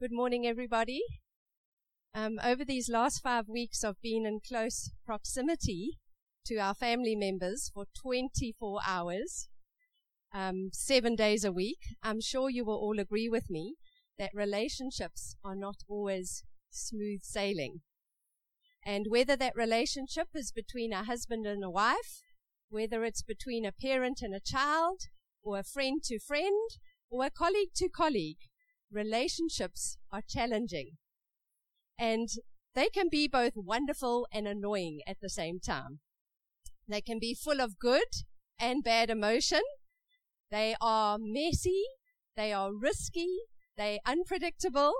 Good morning, everybody. Um, over these last five weeks, I've been in close proximity to our family members for 24 hours, um, seven days a week. I'm sure you will all agree with me that relationships are not always smooth sailing. And whether that relationship is between a husband and a wife, whether it's between a parent and a child, or a friend to friend, or a colleague to colleague, relationships are challenging. And they can be both wonderful and annoying at the same time. They can be full of good and bad emotion. They are messy. They are risky. They are unpredictable.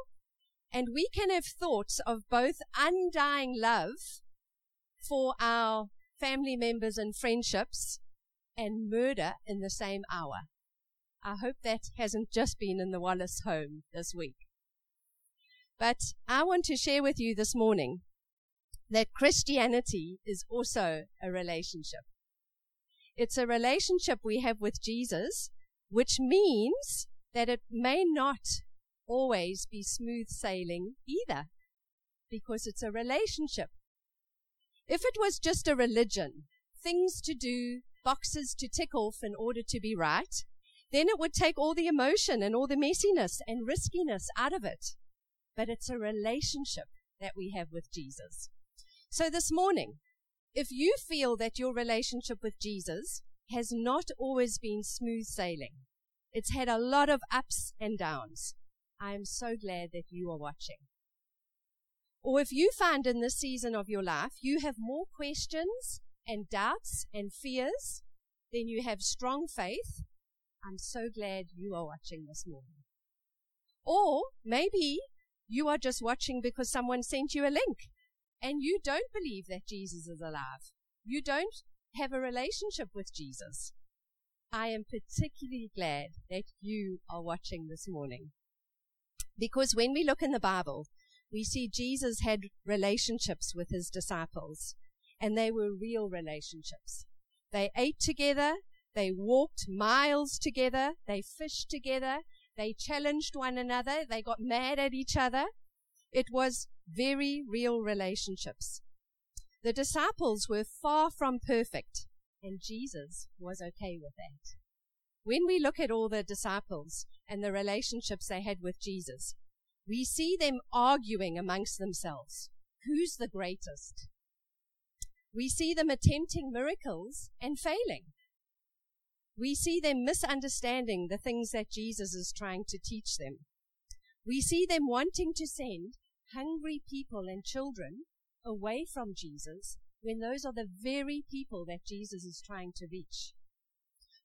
And we can have thoughts of both undying love for our family members and friendships and murder in the same hour. I hope that hasn't just been in the Wallace home this week. But I want to share with you this morning that Christianity is also a relationship. It's a relationship we have with Jesus, which means that it may not always be smooth sailing either, because it's a relationship. If it was just a religion, things to do, boxes to tick off in order to be right, then it would take all the emotion and all the messiness and riskiness out of it. But it's a relationship that we have with Jesus. So this morning, if you feel that your relationship with Jesus has not always been smooth sailing, it's had a lot of ups and downs, I am so glad that you are watching. Or if you find in this season of your life you have more questions and doubts and fears than you have strong faith, I'm so glad you are watching this morning. Or maybe you are just watching because someone sent you a link and you don't believe that Jesus is alive. You don't have a relationship with Jesus. I am particularly glad that you are watching this morning. Because when we look in the Bible, we see Jesus had relationships with his disciples, and they were real relationships. They ate together, they walked miles together. They fished together. They challenged one another. They got mad at each other. It was very real relationships. The disciples were far from perfect, and Jesus was okay with that. When we look at all the disciples and the relationships they had with Jesus, we see them arguing amongst themselves. Who's the greatest? We see them attempting miracles and failing we see them misunderstanding the things that Jesus is trying to teach them. We see them wanting to send hungry people and children away from Jesus when those are the very people that Jesus is trying to reach.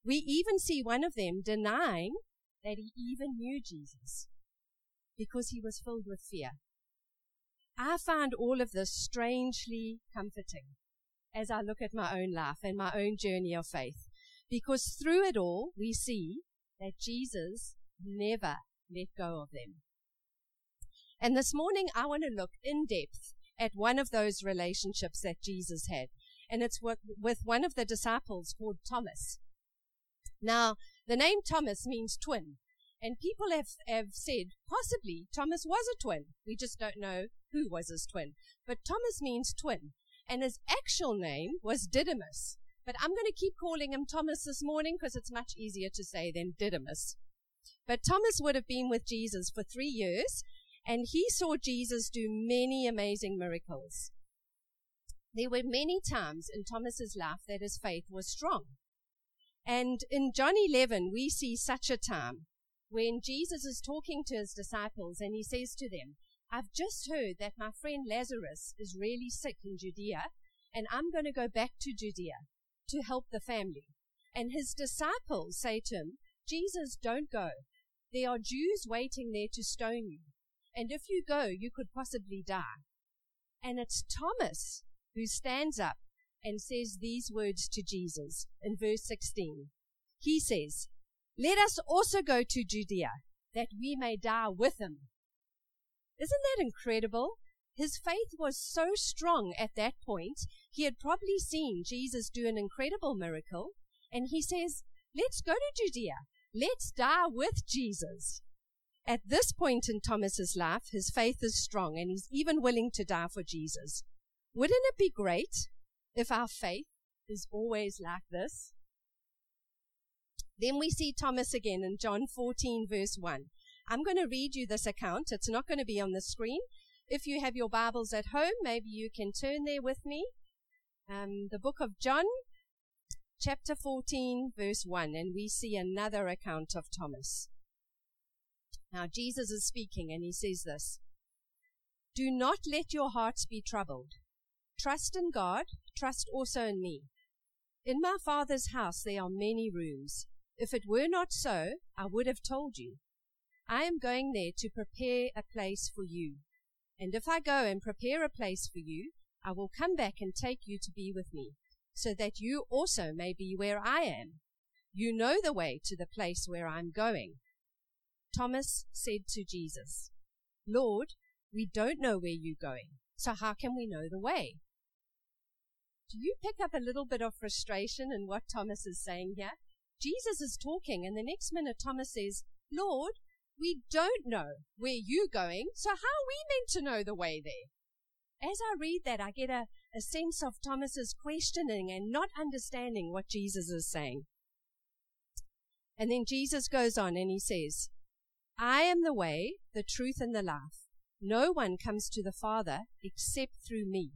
We even see one of them denying that he even knew Jesus because he was filled with fear. I find all of this strangely comforting as I look at my own life and my own journey of faith. Because through it all, we see that Jesus never let go of them. And this morning, I want to look in depth at one of those relationships that Jesus had. And it's with, one of the disciples called Thomas. Now, the name Thomas means twin. And people have, have said possibly Thomas was a twin. We just don't know who was his twin. But Thomas means twin. And his actual name was Didymus. But I'm going to keep calling him Thomas this morning because it's much easier to say than Didymus. But Thomas would have been with Jesus for three years, and he saw Jesus do many amazing miracles. There were many times in Thomas's life that his faith was strong. And in John 11, we see such a time when Jesus is talking to his disciples and he says to them, I've just heard that my friend Lazarus is really sick in Judea, and I'm going to go back to Judea to help the family. And his disciples say to him, Jesus, don't go. There are Jews waiting there to stone you. And if you go, you could possibly die. And it's Thomas who stands up and says these words to Jesus in verse 16. He says, Let us also go to Judea, that we may die with him. Isn't that incredible? His faith was so strong at that point, he had probably seen Jesus do an incredible miracle, and he says, Let's go to Judea. Let's die with Jesus. At this point in Thomas's life, his faith is strong and he's even willing to die for Jesus. Wouldn't it be great if our faith is always like this? Then we see Thomas again in John 14, verse 1. I'm going to read you this account. It's not going to be on the screen. If you have your Bibles at home, maybe you can turn there with me. Um, the book of John, chapter 14, verse 1, and we see another account of Thomas. Now, Jesus is speaking, and he says this Do not let your hearts be troubled. Trust in God, trust also in me. In my Father's house there are many rooms. If it were not so, I would have told you. I am going there to prepare a place for you. And if I go and prepare a place for you, I will come back and take you to be with me, so that you also may be where I am. You know the way to the place where I'm going. Thomas said to Jesus, Lord, we don't know where you're going, so how can we know the way? Do you pick up a little bit of frustration in what Thomas is saying here? Jesus is talking, and the next minute Thomas says, Lord, we don't know where you're going, so how are we meant to know the way there? as I read that, I get a, a sense of Thomas's questioning and not understanding what Jesus is saying. And then Jesus goes on and he says, I am the way, the truth, and the life. No one comes to the Father except through me.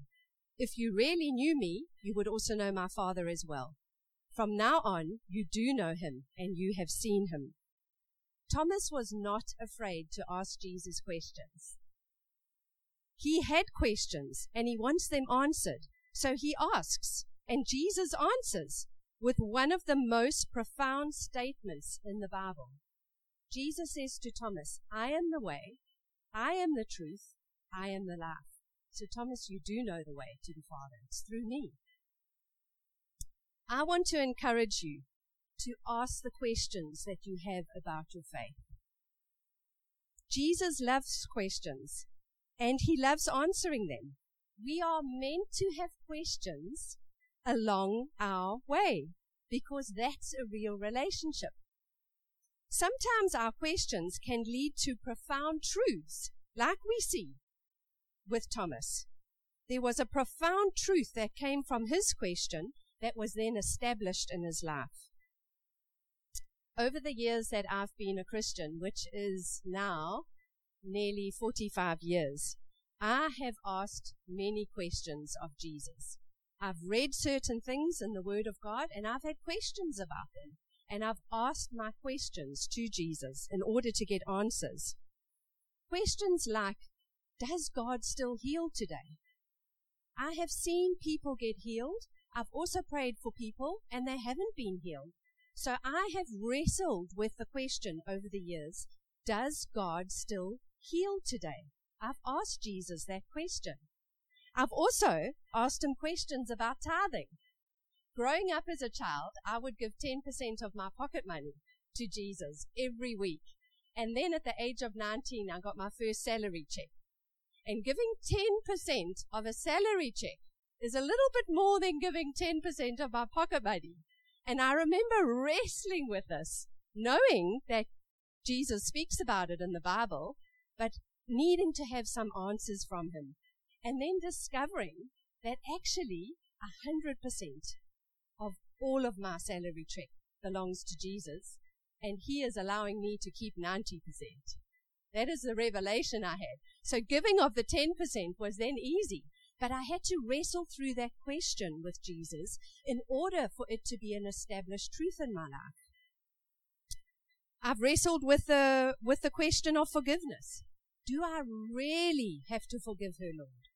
If you really knew me, you would also know my Father as well. From now on, you do know him and you have seen him. Thomas was not afraid to ask Jesus questions. He had questions and he wants them answered. So he asks, and Jesus answers with one of the most profound statements in the Bible. Jesus says to Thomas, I am the way, I am the truth, I am the life. So, Thomas, you do know the way to the Father. It's through me. I want to encourage you to ask the questions that you have about your faith. Jesus loves questions and he loves answering them. We are meant to have questions along our way because that's a real relationship. Sometimes our questions can lead to profound truths, like we see with Thomas. There was a profound truth that came from his question that was then established in his life. Over the years that I've been a Christian, which is now nearly 45 years, I have asked many questions of Jesus. I've read certain things in the Word of God and I've had questions about them. And I've asked my questions to Jesus in order to get answers. Questions like, does God still heal today? I have seen people get healed. I've also prayed for people and they haven't been healed. So I have wrestled with the question over the years, does God still heal today? I've asked Jesus that question. I've also asked him questions about tithing. Growing up as a child, I would give 10% of my pocket money to Jesus every week. And then at the age of 19, I got my first salary check. And giving 10% of a salary check is a little bit more than giving 10% of my pocket money. And I remember wrestling with this, knowing that Jesus speaks about it in the Bible, but needing to have some answers from him. And then discovering that actually 100% of all of my salary check belongs to Jesus, and he is allowing me to keep 90%. That is the revelation I had. So giving of the 10% was then easy, but I had to wrestle through that question with Jesus in order for it to be an established truth in my life. I've wrestled with the, with the question of forgiveness. Do I really have to forgive her, Lord?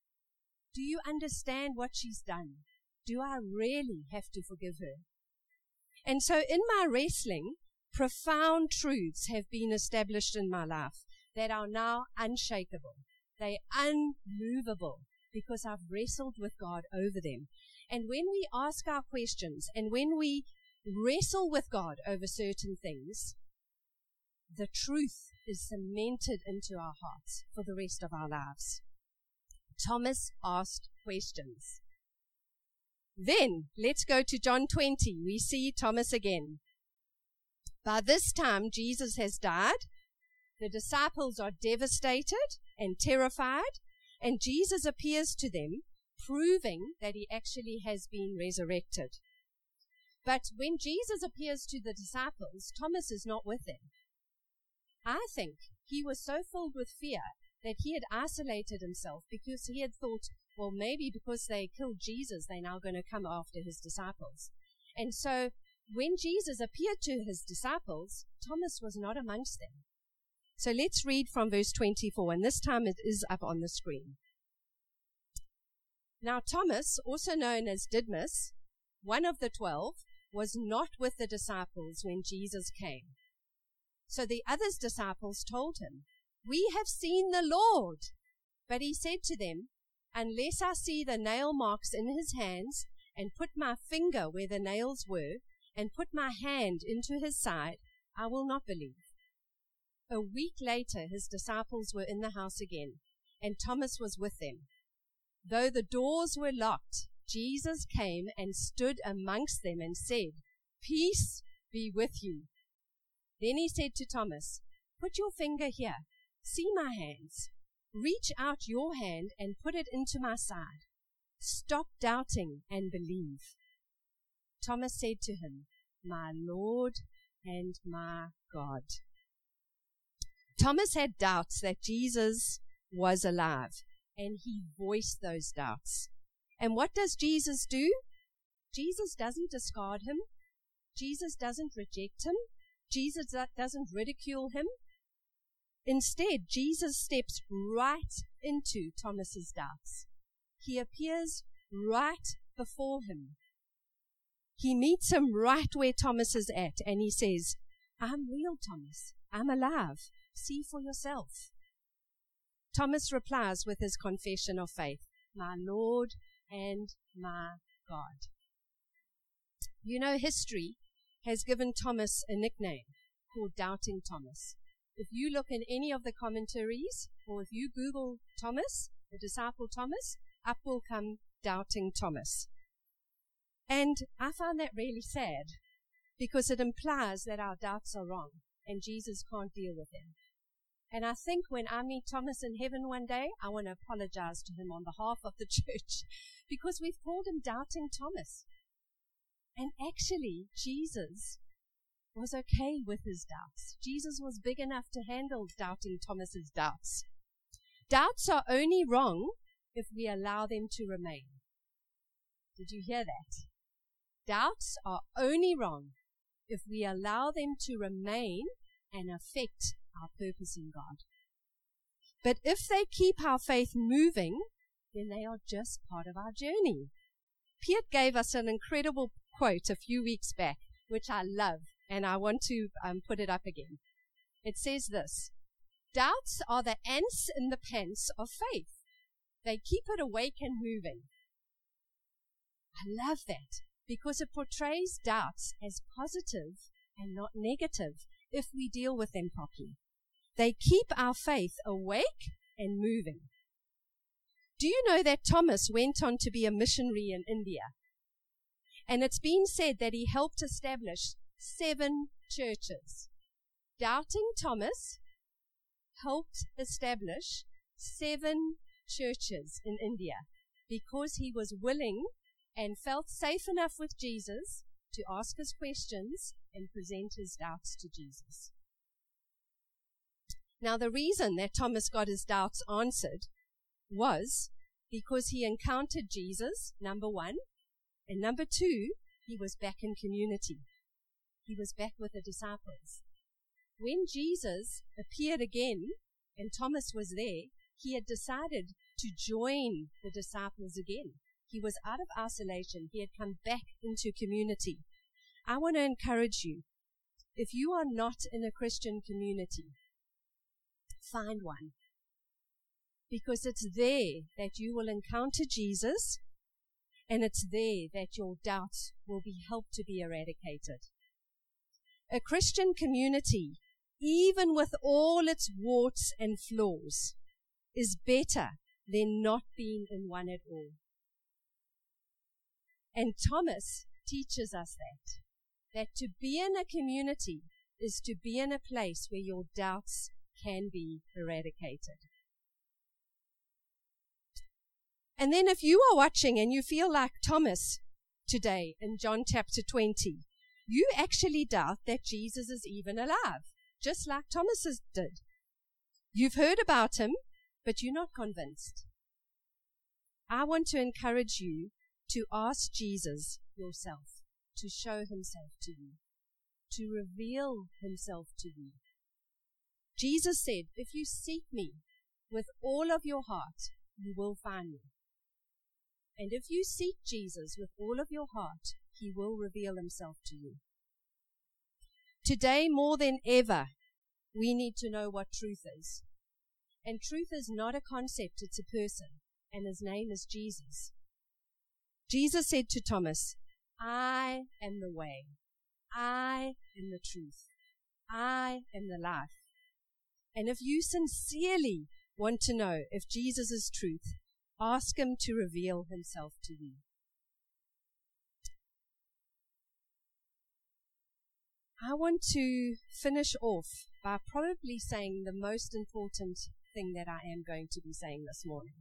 Do you understand what she's done? Do I really have to forgive her? And so in my wrestling, profound truths have been established in my life that are now unshakable. They're unmovable because I've wrestled with God over them. And when we ask our questions and when we wrestle with God over certain things, the truth is cemented into our hearts for the rest of our lives. Thomas asked questions. Then let's go to John 20. We see Thomas again. By this time, Jesus has died. The disciples are devastated and terrified, and Jesus appears to them, proving that he actually has been resurrected. But when Jesus appears to the disciples, Thomas is not with them. I think he was so filled with fear that he had isolated himself because he had thought, well, maybe because they killed Jesus, they're now going to come after his disciples. And so when Jesus appeared to his disciples, Thomas was not amongst them. So let's read from verse 24, and this time it is up on the screen. Now, Thomas, also known as Didymus, one of the twelve, was not with the disciples when Jesus came. So the other's disciples told him, We have seen the Lord. But he said to them, Unless I see the nail marks in his hands, and put my finger where the nails were, and put my hand into his side, I will not believe. A week later, his disciples were in the house again, and Thomas was with them. Though the doors were locked, Jesus came and stood amongst them and said, Peace be with you. Then he said to Thomas, Put your finger here. See my hands. Reach out your hand and put it into my side. Stop doubting and believe. Thomas said to him, My Lord and my God. Thomas had doubts that Jesus was alive, and he voiced those doubts. And what does Jesus do? Jesus doesn't discard him. Jesus doesn't reject him. Jesus doesn't ridicule him. Instead, Jesus steps right into Thomas's doubts. He appears right before him. He meets him right where Thomas is at, and he says, I'm real, Thomas. I'm alive. See for yourself. Thomas replies with his confession of faith, My Lord and my God. You know, history has given Thomas a nickname called Doubting Thomas. If you look in any of the commentaries, or if you Google Thomas, the disciple Thomas, up will come Doubting Thomas. And I find that really sad because it implies that our doubts are wrong and Jesus can't deal with them. And I think when I meet Thomas in heaven one day, I want to apologize to him on behalf of the church because we've called him Doubting Thomas. And actually, Jesus was okay with his doubts. Jesus was big enough to handle Doubting Thomas's doubts. Doubts are only wrong if we allow them to remain. Did you hear that? Doubts are only wrong if we allow them to remain and affect our purpose in God. But if they keep our faith moving, then they are just part of our journey. Piet gave us an incredible quote a few weeks back, which I love, and I want to um, put it up again. It says this Doubts are the ants in the pants of faith, they keep it awake and moving. I love that because it portrays doubts as positive and not negative if we deal with them properly. They keep our faith awake and moving. Do you know that Thomas went on to be a missionary in India? And it's been said that he helped establish seven churches. Doubting Thomas helped establish seven churches in India because he was willing and felt safe enough with Jesus to ask his questions and present his doubts to Jesus. Now, the reason that Thomas got his doubts answered was because he encountered Jesus, number one, and number two, he was back in community. He was back with the disciples. When Jesus appeared again and Thomas was there, he had decided to join the disciples again. He was out of isolation. He had come back into community. I want to encourage you. If you are not in a Christian community, find one. Because it's there that you will encounter Jesus and it's there that your doubts will be helped to be eradicated. A Christian community, even with all its warts and flaws, is better than not being in one at all. And Thomas teaches us that. That to be in a community is to be in a place where your doubts can be eradicated. And then if you are watching and you feel like Thomas today in John chapter 20, you actually doubt that Jesus is even alive, just like Thomas did. You've heard about him, but you're not convinced. I want to encourage you to ask Jesus yourself to show himself to you, to reveal himself to you. Jesus said, If you seek me with all of your heart, you will find me. And if you seek Jesus with all of your heart, he will reveal himself to you. Today, more than ever, we need to know what truth is. And truth is not a concept, it's a person, and his name is Jesus. Jesus said to Thomas, I am the way, I am the truth, I am the life. And if you sincerely want to know if Jesus is truth, ask him to reveal himself to you. I want to finish off by probably saying the most important thing that I am going to be saying this morning.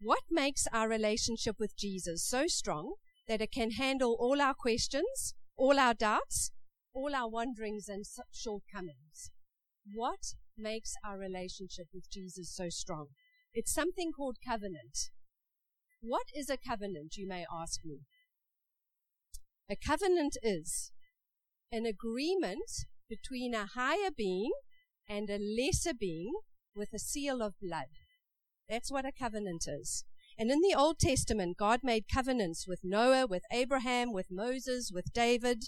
What makes our relationship with Jesus so strong that it can handle all our questions, all our doubts, all our wanderings and shortcomings? What makes our relationship with Jesus so strong? It's something called covenant. What is a covenant, you may ask me? A covenant is an agreement between a higher being and a lesser being with a seal of blood. That's what a covenant is. And in the Old Testament, God made covenants with Noah, with Abraham, with Moses, with David,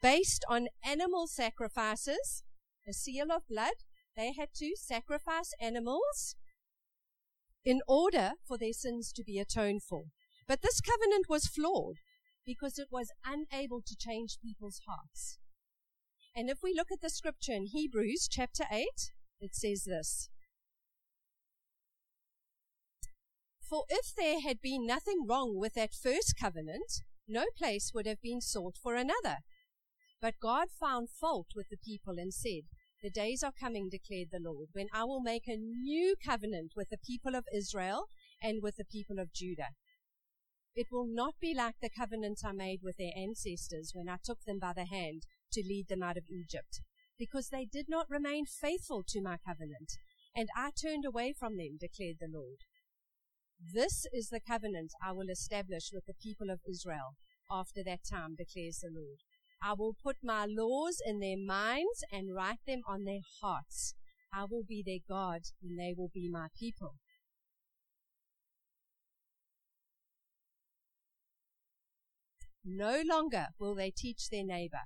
based on animal sacrifices, a seal of blood. They had to sacrifice animals in order for their sins to be atoned for. But this covenant was flawed because it was unable to change people's hearts. And if we look at the scripture in Hebrews chapter 8, it says this. For if there had been nothing wrong with that first covenant, no place would have been sought for another. But God found fault with the people and said, The days are coming, declared the Lord, when I will make a new covenant with the people of Israel and with the people of Judah. It will not be like the covenant I made with their ancestors when I took them by the hand to lead them out of Egypt, because they did not remain faithful to my covenant, and I turned away from them, declared the Lord. This is the covenant I will establish with the people of Israel after that time, declares the Lord. I will put my laws in their minds and write them on their hearts. I will be their God, and they will be my people. No longer will they teach their neighbor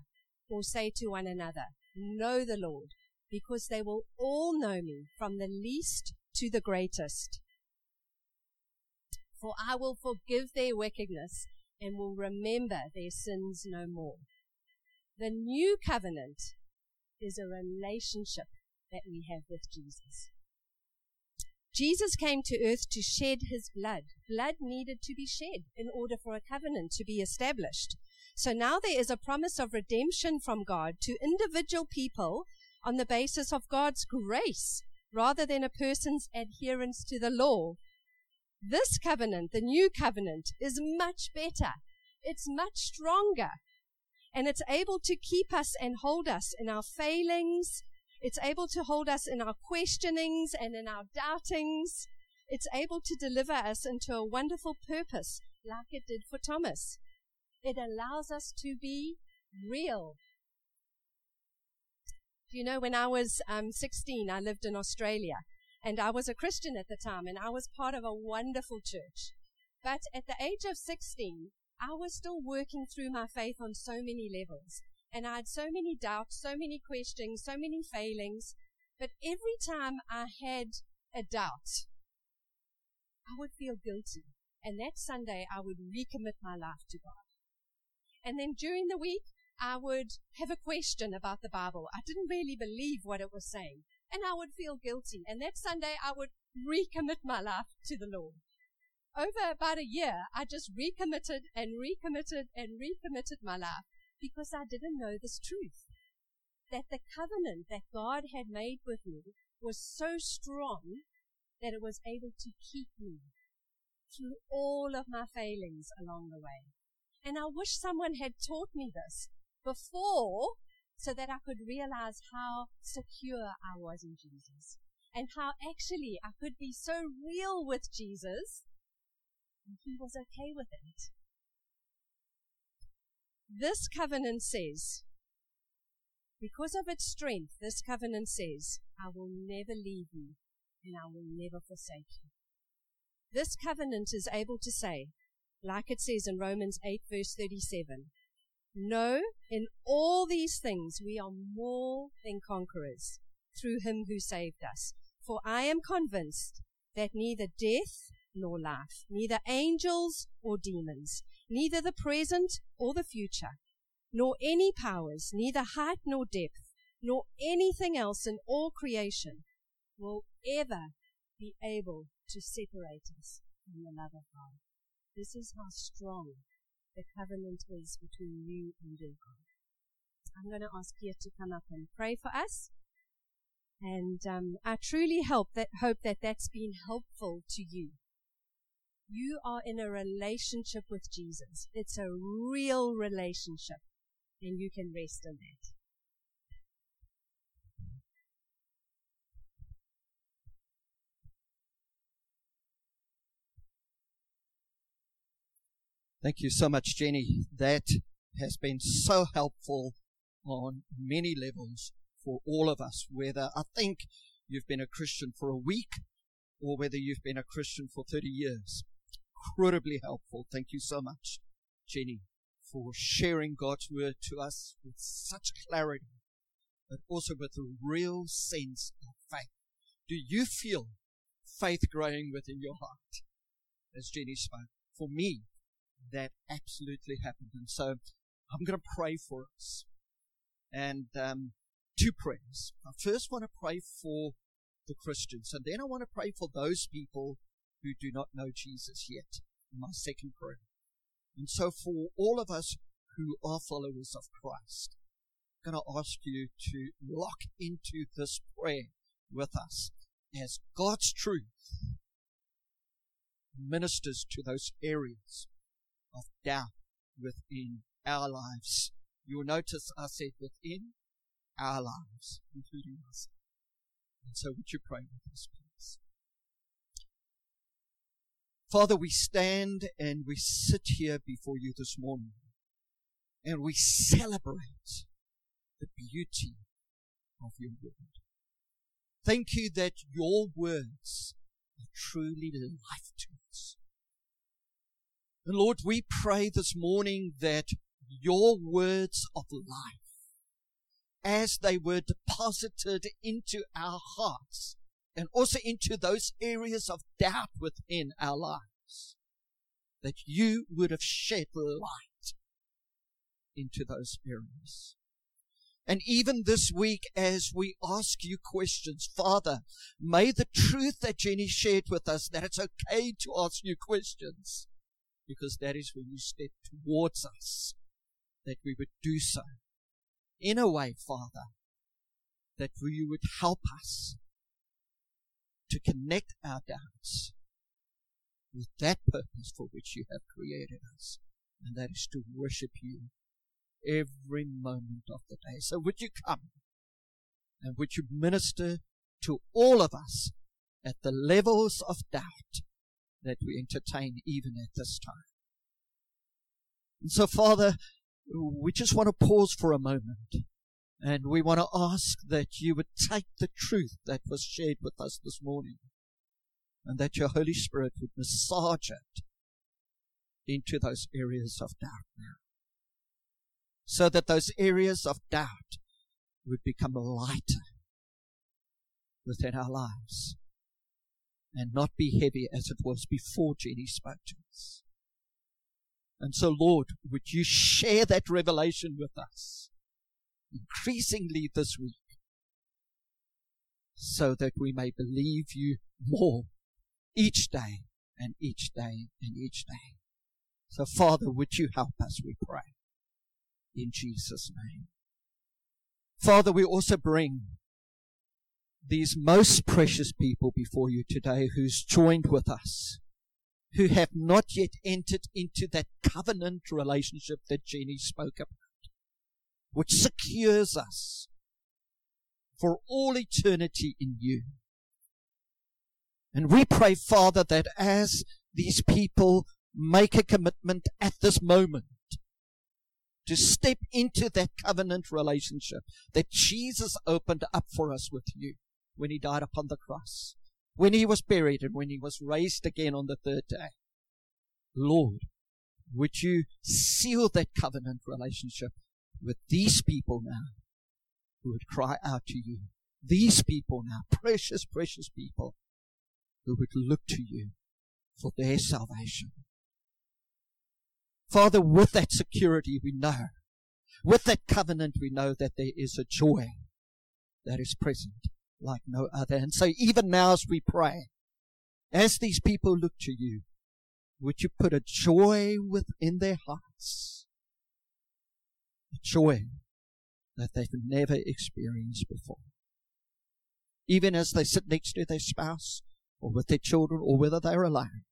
or say to one another, Know the Lord, because they will all know me, from the least to the greatest. For I will forgive their wickedness and will remember their sins no more. The new covenant is a relationship that we have with Jesus. Jesus came to earth to shed his blood. Blood needed to be shed in order for a covenant to be established. So now there is a promise of redemption from God to individual people on the basis of God's grace rather than a person's adherence to the law. This covenant, the new covenant, is much better. It's much stronger. And it's able to keep us and hold us in our failings it's able to hold us in our questionings and in our doubtings. It's able to deliver us into a wonderful purpose like it did for Thomas. It allows us to be real. You know, when I was um, 16, I lived in Australia and I was a Christian at the time and I was part of a wonderful church. But at the age of 16, I was still working through my faith on so many levels. And I had so many doubts, so many questions, so many failings. But every time I had a doubt, I would feel guilty. And that Sunday, I would recommit my life to God. And then during the week, I would have a question about the Bible. I didn't really believe what it was saying. And I would feel guilty. And that Sunday, I would recommit my life to the Lord. Over about a year, I just recommitted and recommitted and recommitted my life because I didn't know this truth. that the covenant that God had made with me was so strong that it was able to keep me through all of my failings along the way. And I wish someone had taught me this before so that I could realize how secure I was in Jesus and how actually I could be so real with Jesus and he was okay with it. This covenant says, because of its strength, this covenant says, I will never leave you and I will never forsake you. This covenant is able to say, like it says in Romans 8 verse 37, no, in all these things we are more than conquerors through him who saved us. For I am convinced that neither death nor life, neither angels or demons, neither the present or the future, nor any powers, neither height nor depth, nor anything else in all creation will ever be able to separate us from the love of God. This is how strong the covenant is between you and your God. I'm going to ask you to come up and pray for us. And um, I truly hope that, hope that that's been helpful to you. You are in a relationship with Jesus. It's a real relationship, and you can rest in that. Thank you so much, Jenny. That has been so helpful on many levels for all of us, whether I think you've been a Christian for a week or whether you've been a Christian for 30 years. Incredibly helpful. Thank you so much, Jenny, for sharing God's word to us with such clarity, but also with a real sense of faith. Do you feel faith growing within your heart? As Jenny spoke. For me, that absolutely happened. And so I'm going to pray for us. And um, two prayers. I first want to pray for the Christians, and then I want to pray for those people who do not know Jesus yet. My second prayer. And so for all of us who are followers of Christ, I'm going to ask you to lock into this prayer with us as God's truth ministers to those areas of doubt within our lives. You'll notice I said within our lives, including us. And so would you pray with us, please? Father, we stand and we sit here before you this morning and we celebrate the beauty of your word. Thank you that your words are truly life to us. And Lord, we pray this morning that your words of life, as they were deposited into our hearts and also into those areas of doubt within our lives, that you would have shed light into those areas. And even this week, as we ask you questions, Father, may the truth that Jenny shared with us, that it's okay to ask you questions, because that is when you step towards us, that we would do so in a way, Father, that you would help us to connect our doubts with that purpose for which you have created us, and that is to worship you every moment of the day. So would you come and would you minister to all of us at the levels of doubt that we entertain even at this time. And so, Father, we just want to pause for a moment and we want to ask that you would take the truth that was shared with us this morning and that your Holy Spirit would massage it into those areas of doubt now. So that those areas of doubt would become lighter within our lives and not be heavy as it was before Jenny spoke to us. And so, Lord, would you share that revelation with us increasingly this week so that we may believe you more each day and each day and each day. So, Father, would you help us, we pray. In Jesus' name. Father, we also bring these most precious people before you today who's joined with us, who have not yet entered into that covenant relationship that Jenny spoke about, which secures us for all eternity in you. And we pray, Father, that as these people make a commitment at this moment to step into that covenant relationship that Jesus opened up for us with you when he died upon the cross, when he was buried, and when he was raised again on the third day. Lord, would you seal that covenant relationship with these people now who would cry out to you? These people now, precious, precious people who would look to you for their salvation. Father, with that security, we know, with that covenant, we know that there is a joy that is present like no other. And so even now as we pray, as these people look to you, would you put a joy within their hearts? A joy that they've never experienced before. Even as they sit next to their spouse, or with their children, or whether they're alone,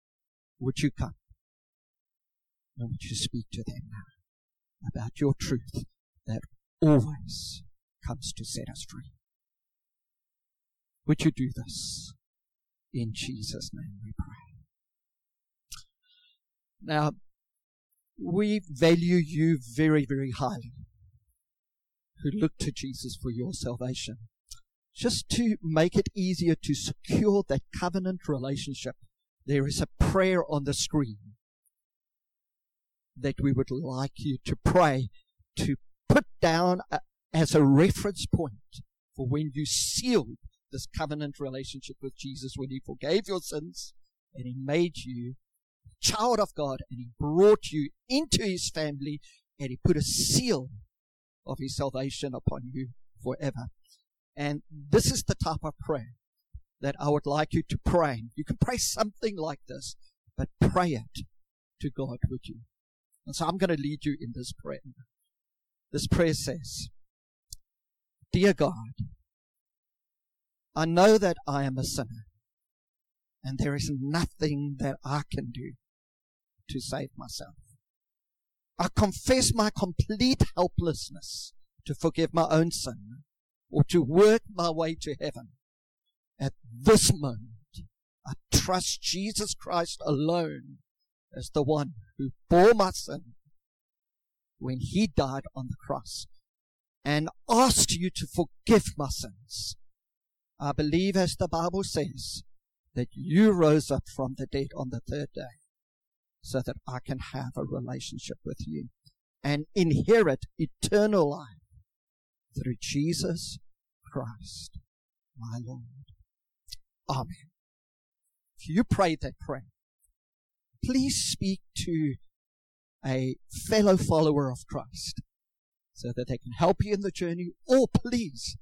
would you come? And would you speak to them now about your truth that always comes to set us free? Would you do this? In Jesus' name we pray. Now, we value you very, very highly who look to Jesus for your salvation just to make it easier to secure that covenant relationship, there is a prayer on the screen that we would like you to pray to put down a, as a reference point for when you sealed this covenant relationship with Jesus, when He forgave your sins and He made you a child of God and He brought you into His family and He put a seal of His salvation upon you forever. And this is the type of prayer that I would like you to pray. You can pray something like this, but pray it to God, would you? And so I'm going to lead you in this prayer. This prayer says, Dear God, I know that I am a sinner, and there is nothing that I can do to save myself. I confess my complete helplessness to forgive my own sin or to work my way to heaven. At this moment, I trust Jesus Christ alone as the one who bore my sin when he died on the cross and asked you to forgive my sins. I believe, as the Bible says, that you rose up from the dead on the third day so that I can have a relationship with you and inherit eternal life through Jesus Christ, my Lord. Amen. If you pray that prayer, please speak to a fellow follower of Christ so that they can help you in the journey, or please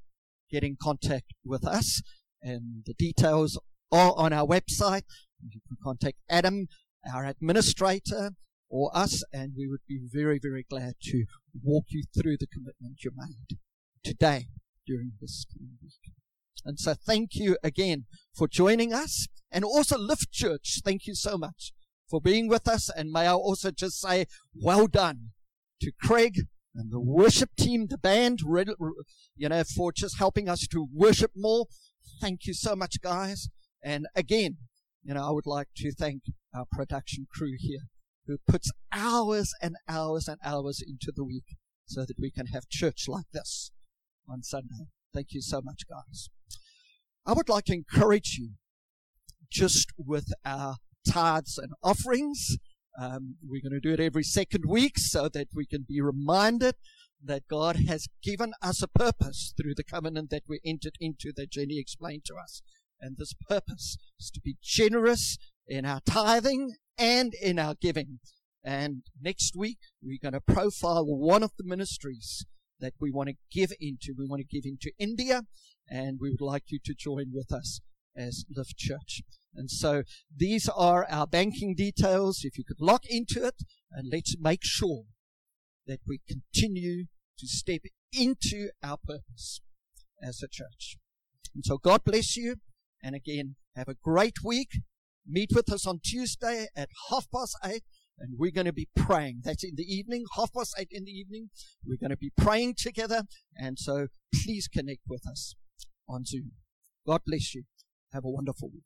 get in contact with us. And the details are on our website. You can contact Adam, our administrator, or us, and we would be very, very glad to walk you through the commitment you made today during this week. And so thank you again for joining us and also Lift Church. Thank you so much for being with us. And may I also just say well done to Craig and the worship team, the band, you know, for just helping us to worship more. Thank you so much, guys. And again, you know, I would like to thank our production crew here who puts hours and hours and hours into the week so that we can have church like this on Sunday. Thank you so much, guys. I would like to encourage you just with our tithes and offerings. Um, we're going to do it every second week so that we can be reminded that God has given us a purpose through the covenant that we entered into that Jenny explained to us. And this purpose is to be generous in our tithing and in our giving. And next week, we're going to profile one of the ministries that we want to give into. We want to give into India, and we would like you to join with us as Lift Church. And so these are our banking details. If you could lock into it, and let's make sure that we continue to step into our purpose as a church. And so God bless you. And again, have a great week. Meet with us on Tuesday at half past eight. And we're going to be praying. That's in the evening, half past eight in the evening. We're going to be praying together. And so please connect with us on Zoom. God bless you. Have a wonderful week.